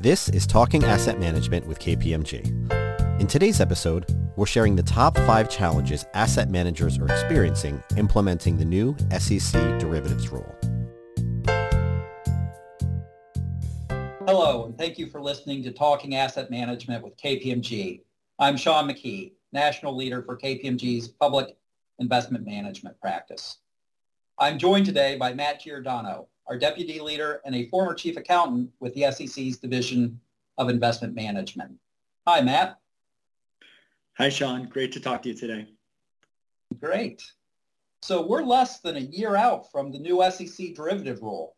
This is Talking Asset Management with KPMG. In today's episode, we're sharing the top five challenges asset managers are experiencing implementing the new SEC derivatives rule. Hello, and thank you for listening to Talking Asset Management with KPMG. I'm Sean McKee, National Leader for KPMG's Public Investment Management Practice. I'm joined today by Matt Giordano, our deputy leader and a former chief accountant with the SEC's Division of Investment Management. Hi, Matt. Hi, Sean. Great to talk to you today. Great. So we're less than a year out from the new SEC derivative rule.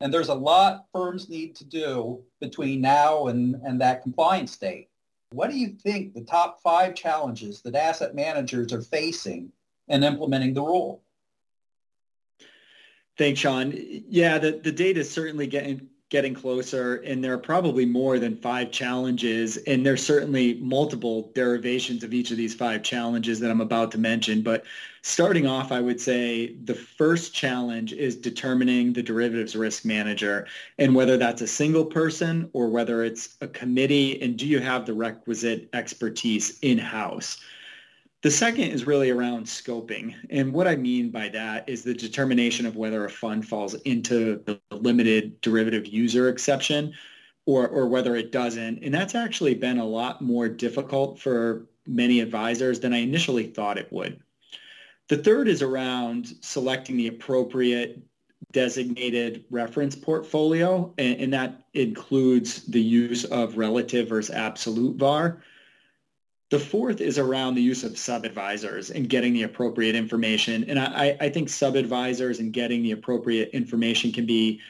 And there's a lot firms need to do between now and, and that compliance date. What do you think the top five challenges that asset managers are facing in implementing the rule? Thanks, Sean. Yeah, the, the data is certainly getting getting closer, and there are probably more than five challenges, and there's certainly multiple derivations of each of these five challenges that I'm about to mention. But starting off, I would say the first challenge is determining the derivatives risk manager, and whether that's a single person or whether it's a committee, and do you have the requisite expertise in-house? The second is really around scoping. And what I mean by that is the determination of whether a fund falls into the limited derivative user exception or, or whether it doesn't. And that's actually been a lot more difficult for many advisors than I initially thought it would. The third is around selecting the appropriate designated reference portfolio, and, and that includes the use of relative versus absolute VAR. The fourth is around the use of sub-advisors and getting the appropriate information. And I, I think sub-advisors and getting the appropriate information can be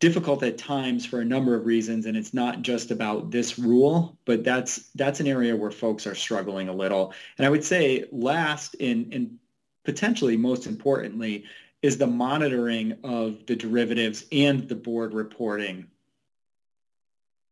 difficult at times for a number of reasons. And it's not just about this rule, but that's that's an area where folks are struggling a little. And I would say last and, and potentially most importantly is the monitoring of the derivatives and the board reporting.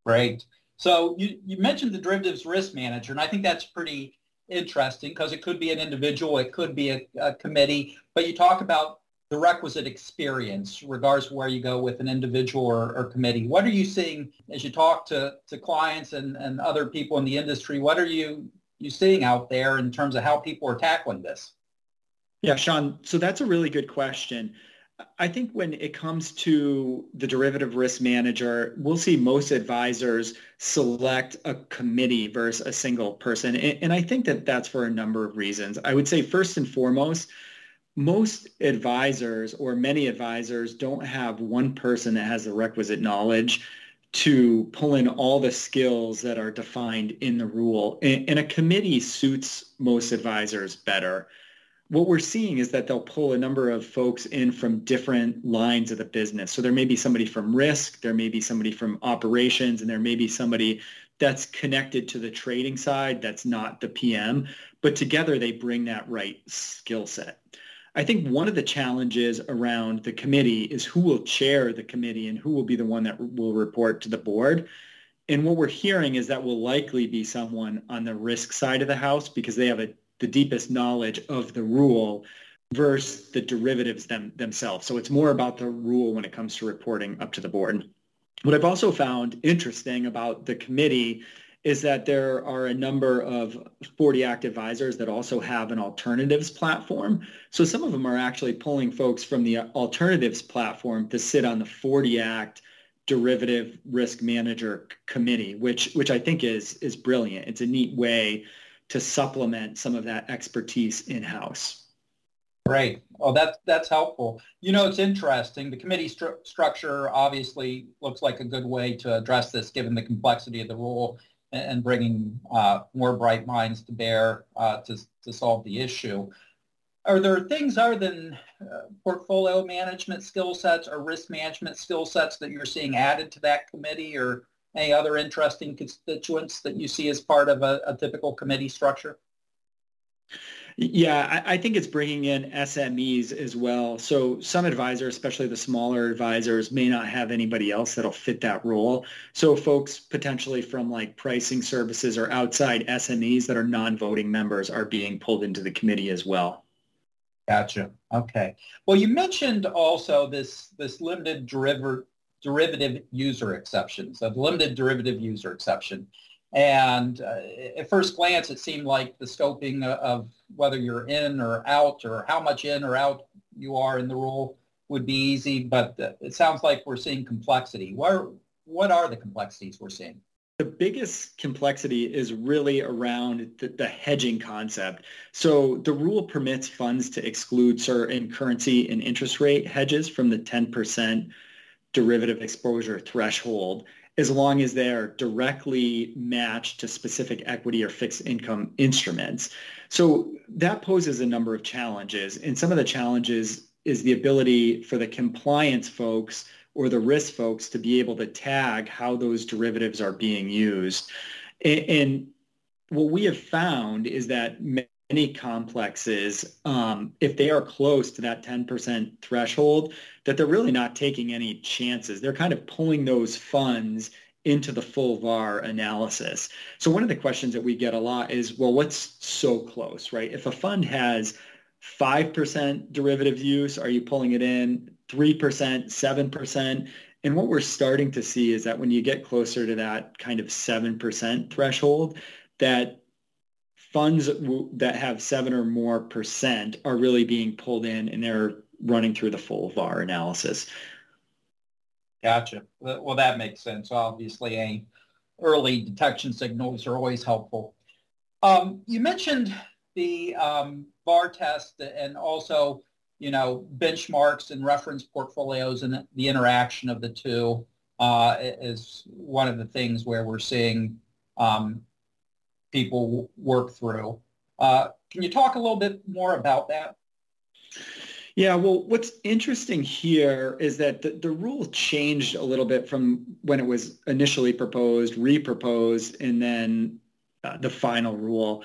Right. So you, you mentioned the derivatives risk manager, and I think that's pretty interesting because it could be an individual, it could be a, a, committee, but you talk about the requisite experience, regardless of where you go with an individual or, or committee. What are you seeing as you talk to, to clients and, and other people in the industry? What are you, you seeing out there in terms of how people are tackling this? Yeah, Sean, so that's a really good question. I think when it comes to the derivative risk manager, we'll see most advisors select a committee versus a single person. And, I think that that's for a number of reasons. I would say first and foremost, most advisors or many advisors don't have one person that has the requisite knowledge to pull in all the skills that are defined in the rule. And, a committee suits most advisors better what we're seeing is that they'll pull a number of folks in from different lines of the business. So there may be somebody from risk, there may be somebody from operations, and there may be somebody that's connected to the trading side that's not the PM, but together they bring that right skill set. I think one of the challenges around the committee is who will chair the committee and who will be the one that will report to the board. And what we're hearing is that will likely be someone on the risk side of the house because they have a the deepest knowledge of the rule versus the derivatives them, themselves. So it's more about the rule when it comes to reporting up to the board. What I've also found interesting about the committee is that there are a number of 40 Act advisors that also have an alternatives platform. So some of them are actually pulling folks from the alternatives platform to sit on the 40 Act derivative risk manager committee, which which I think is is brilliant. It's a neat way to supplement some of that expertise in-house. Great. Well, that's that's helpful. You know, it's interesting. The committee stru- structure obviously looks like a good way to address this, given the complexity of the rule and, and bringing uh, more bright minds to bear uh, to to solve the issue. Are there things other than uh, portfolio management skill sets or risk management skill sets that you're seeing added to that committee, or any other interesting constituents that you see as part of a, a typical committee structure? Yeah, I, I, think it's bringing in SMEs as well. So some advisors, especially the smaller advisors, may not have anybody else that'll fit that role. So folks potentially from like pricing services or outside SMEs that are non-voting members are being pulled into the committee as well. Gotcha. Okay. Well, you mentioned also this this limited derivative derivative user exception, so the limited derivative user exception. And uh, at first glance, it seemed like the scoping of whether you're in or out or how much in or out you are in the rule would be easy, but it sounds like we're seeing complexity. What are, what are the complexities we're seeing? The biggest complexity is really around the, the, hedging concept. So the rule permits funds to exclude certain currency and interest rate hedges from the 10% derivative exposure threshold as long as they're directly matched to specific equity or fixed income instruments. So that poses a number of challenges. And some of the challenges is the ability for the compliance folks or the risk folks to be able to tag how those derivatives are being used. And, and what we have found is that many complexes, um, if they are close to that 10% threshold, that they're really not taking any chances. They're kind of pulling those funds into the full VAR analysis. So one of the questions that we get a lot is, well, what's so close, right? If a fund has 5% derivative use, are you pulling it in 3%, 7%? And what we're starting to see is that when you get closer to that kind of 7% threshold, that funds that have seven or more percent are really being pulled in and they're running through the full VAR analysis. Gotcha. Well, that makes sense. Obviously, a early detection signals are always helpful. Um, you mentioned the um, VAR test and also, you know, benchmarks and reference portfolios and the interaction of the two uh, is one of the things where we're seeing um, people work through. Uh, can you talk a little bit more about that? Yeah, well, what's interesting here is that the, the rule changed a little bit from when it was initially proposed, reproposed, and then uh, the final rule.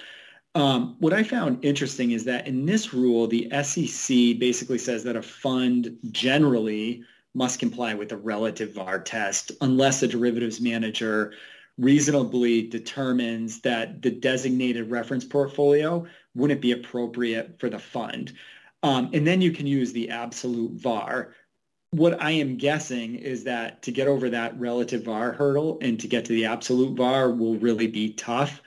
Um, what I found interesting is that in this rule, the SEC basically says that a fund generally must comply with the relative VAR test unless a derivatives manager reasonably determines that the designated reference portfolio wouldn't be appropriate for the fund. Um, and then you can use the absolute VAR. What I am guessing is that to get over that relative VAR hurdle and to get to the absolute VAR will really be tough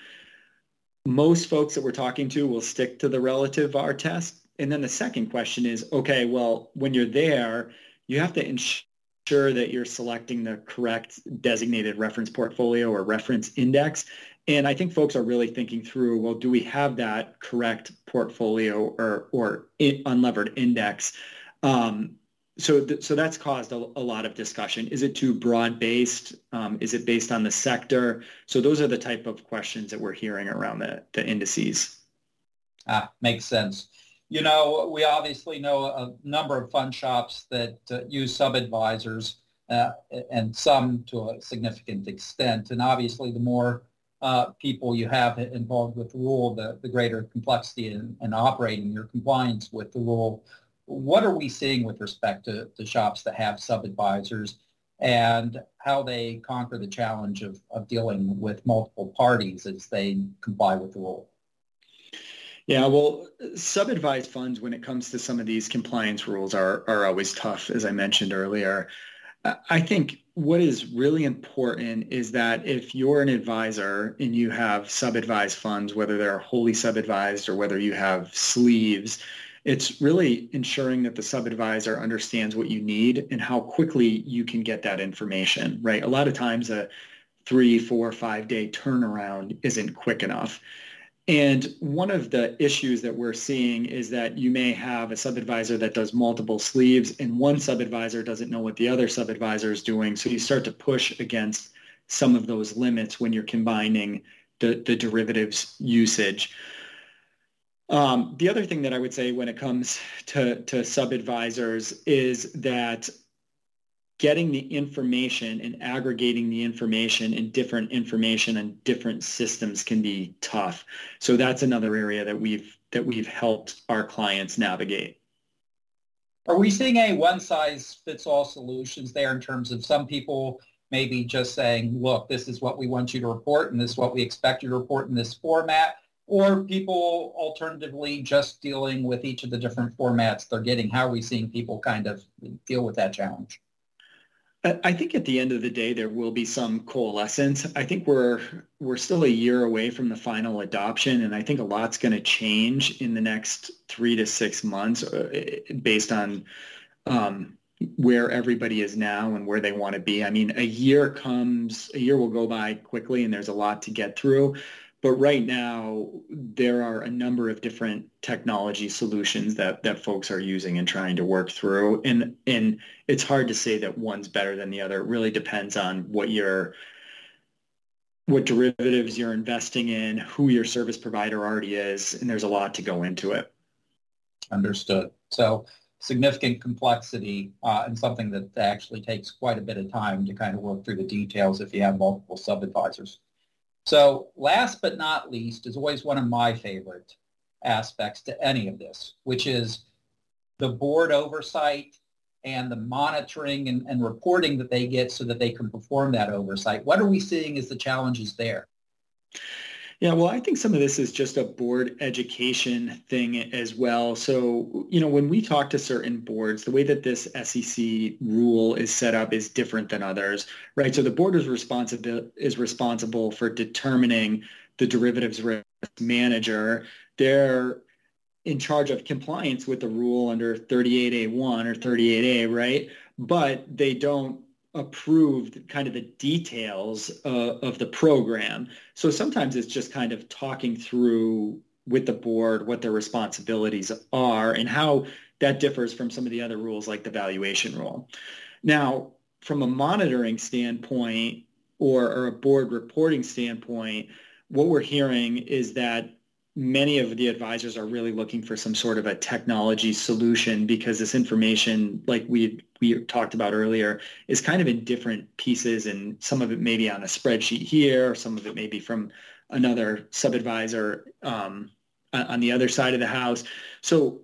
most folks that we're talking to will stick to the relative VAR test. And then the second question is, okay, well, when you're there, you have to ensure that you're selecting the correct designated reference portfolio or reference index. And I think folks are really thinking through, well, do we have that correct portfolio or, or unlevered index? Um, so, th- so that's caused a, a, lot of discussion. Is it too broad based? Um, is it based on the sector? So those are the type of questions that we're hearing around the, the indices. Ah, makes sense. You know, we obviously know a number of fund shops that uh, use sub-advisors uh, and some to a significant extent. And obviously, the more uh, people you have involved with the rule, the, the greater complexity in, in operating your compliance with the rule what are we seeing with respect to, the shops that have sub-advisors and how they conquer the challenge of, of dealing with multiple parties as they comply with the rule? Yeah, well, sub-advised funds, when it comes to some of these compliance rules, are are always tough, as I mentioned earlier. I think what is really important is that if you're an advisor and you have sub-advised funds, whether they're wholly sub-advised or whether you have sleeves, it's really ensuring that the sub-advisor understands what you need and how quickly you can get that information, right? A lot of times a three, four, five day turnaround isn't quick enough. And one of the issues that we're seeing is that you may have a sub-advisor that does multiple sleeves and one sub-advisor doesn't know what the other sub-advisor is doing. So you start to push against some of those limits when you're combining the, the derivatives usage. Um, the other thing that I would say when it comes to, to sub-advisors is that getting the information and aggregating the information and different information and different systems can be tough. So that's another area that we've that we've helped our clients navigate. Are we seeing a one-size-fits-all solutions there in terms of some people maybe just saying, look, this is what we want you to report and this is what we expect you to report in this format? or people alternatively just dealing with each of the different formats they're getting? How are we seeing people kind of deal with that challenge? I think at the end of the day, there will be some coalescence. I think we're we're still a year away from the final adoption, and I think a lot's going to change in the next three to six months uh, based on um, where everybody is now and where they want to be. I mean, a year comes, a year will go by quickly, and there's a lot to get through. But right now, there are a number of different technology solutions that, that folks are using and trying to work through. And, and it's hard to say that one's better than the other. It really depends on what your what derivatives you're investing in, who your service provider already is, and there's a lot to go into it. Understood. So significant complexity uh, and something that actually takes quite a bit of time to kind of work through the details if you have multiple sub-advisors. So last but not least is always one of my favorite aspects to any of this, which is the board oversight and the monitoring and, and reporting that they get so that they can perform that oversight. What are we seeing as the challenges there? Yeah, well, I think some of this is just a board education thing as well. So, you know, when we talk to certain boards, the way that this SEC rule is set up is different than others, right? So the board is responsible is responsible for determining the derivatives risk manager. They're in charge of compliance with the rule under 38A1 or 38A, right? But they don't approved kind of the details uh, of the program. So sometimes it's just kind of talking through with the board what their responsibilities are and how that differs from some of the other rules like the valuation rule. Now, from a monitoring standpoint or, or a board reporting standpoint, what we're hearing is that many of the advisors are really looking for some sort of a technology solution because this information, like we we talked about earlier, is kind of in different pieces, and some of it may be on a spreadsheet here, some of it may be from another sub-advisor um, on the other side of the house. So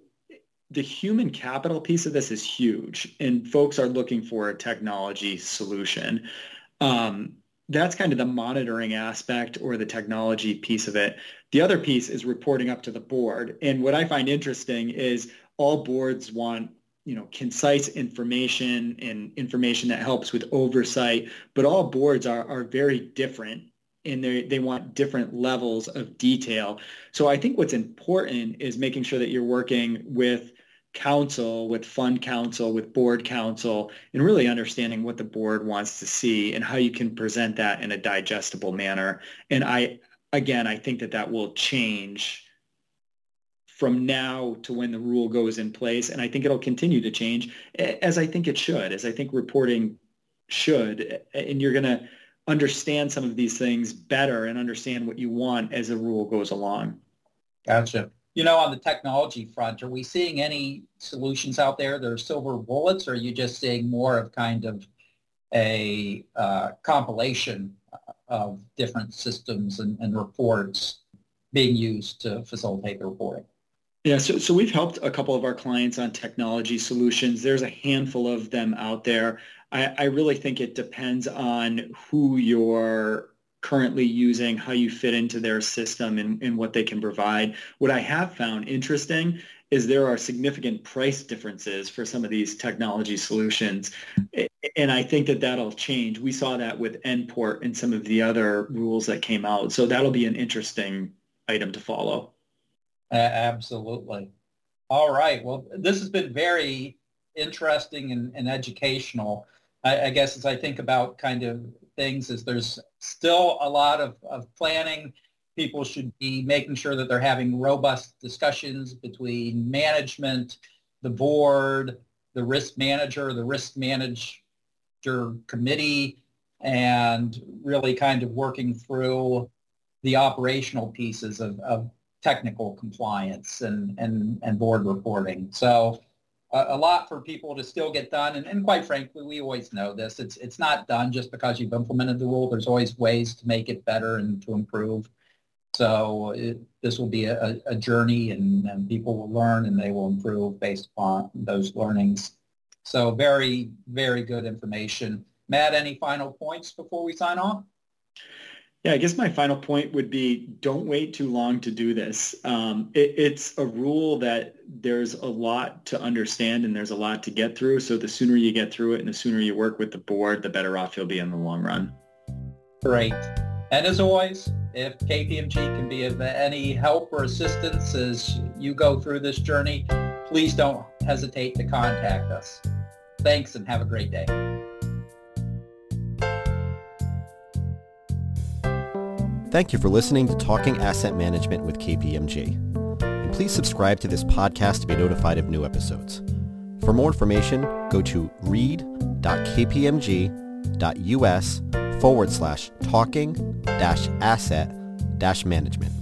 the human capital piece of this is huge, and folks are looking for a technology solution. Um, that's kind of the monitoring aspect or the technology piece of it. The other piece is reporting up to the board. And what I find interesting is all boards want you know concise information and information that helps with oversight but all boards are, are very different and they they want different levels of detail so i think what's important is making sure that you're working with counsel, with fund counsel, with board counsel, and really understanding what the board wants to see and how you can present that in a digestible manner. And I, again, I think that that will change from now to when the rule goes in place. And I think it'll continue to change as I think it should, as I think reporting should. And you're going to understand some of these things better and understand what you want as the rule goes along. Gotcha. You know, on the technology front, are we seeing any solutions out there that are silver bullets, or are you just seeing more of kind of a uh, compilation of different systems and, and reports being used to facilitate the reporting? Yeah, so, so we've helped a couple of our clients on technology solutions. There's a handful of them out there. I, I really think it depends on who your currently using, how you fit into their system and, and what they can provide. What I have found interesting is there are significant price differences for some of these technology solutions. And I think that that'll change. We saw that with Nport and some of the other rules that came out. So that'll be an interesting item to follow. Uh, absolutely. All right. Well, this has been very interesting and, and educational. I, I guess as I think about kind of things is there's still a lot of, of planning. People should be making sure that they're having robust discussions between management, the board, the risk manager, the risk manager committee, and really kind of working through the operational pieces of, of technical compliance and, and, and board reporting. So a, lot for people to still get done. And, and quite frankly, we always know this. It's it's not done just because you've implemented the rule. There's always ways to make it better and to improve. So it, this will be a, a journey, and, and people will learn and they will improve based upon those learnings. So very, very good information. Matt, any final points before we sign off? Yeah, I guess my final point would be don't wait too long to do this. Um, it, it's a rule that there's a lot to understand and there's a lot to get through. So the sooner you get through it and the sooner you work with the board, the better off you'll be in the long run. Great. And as always, if KPMG can be of any help or assistance as you go through this journey, please don't hesitate to contact us. Thanks and have a great day. Thank you for listening to Talking Asset Management with KPMG. And please subscribe to this podcast to be notified of new episodes. For more information, go to read.kpmg.us forward slash talking dash asset dash management.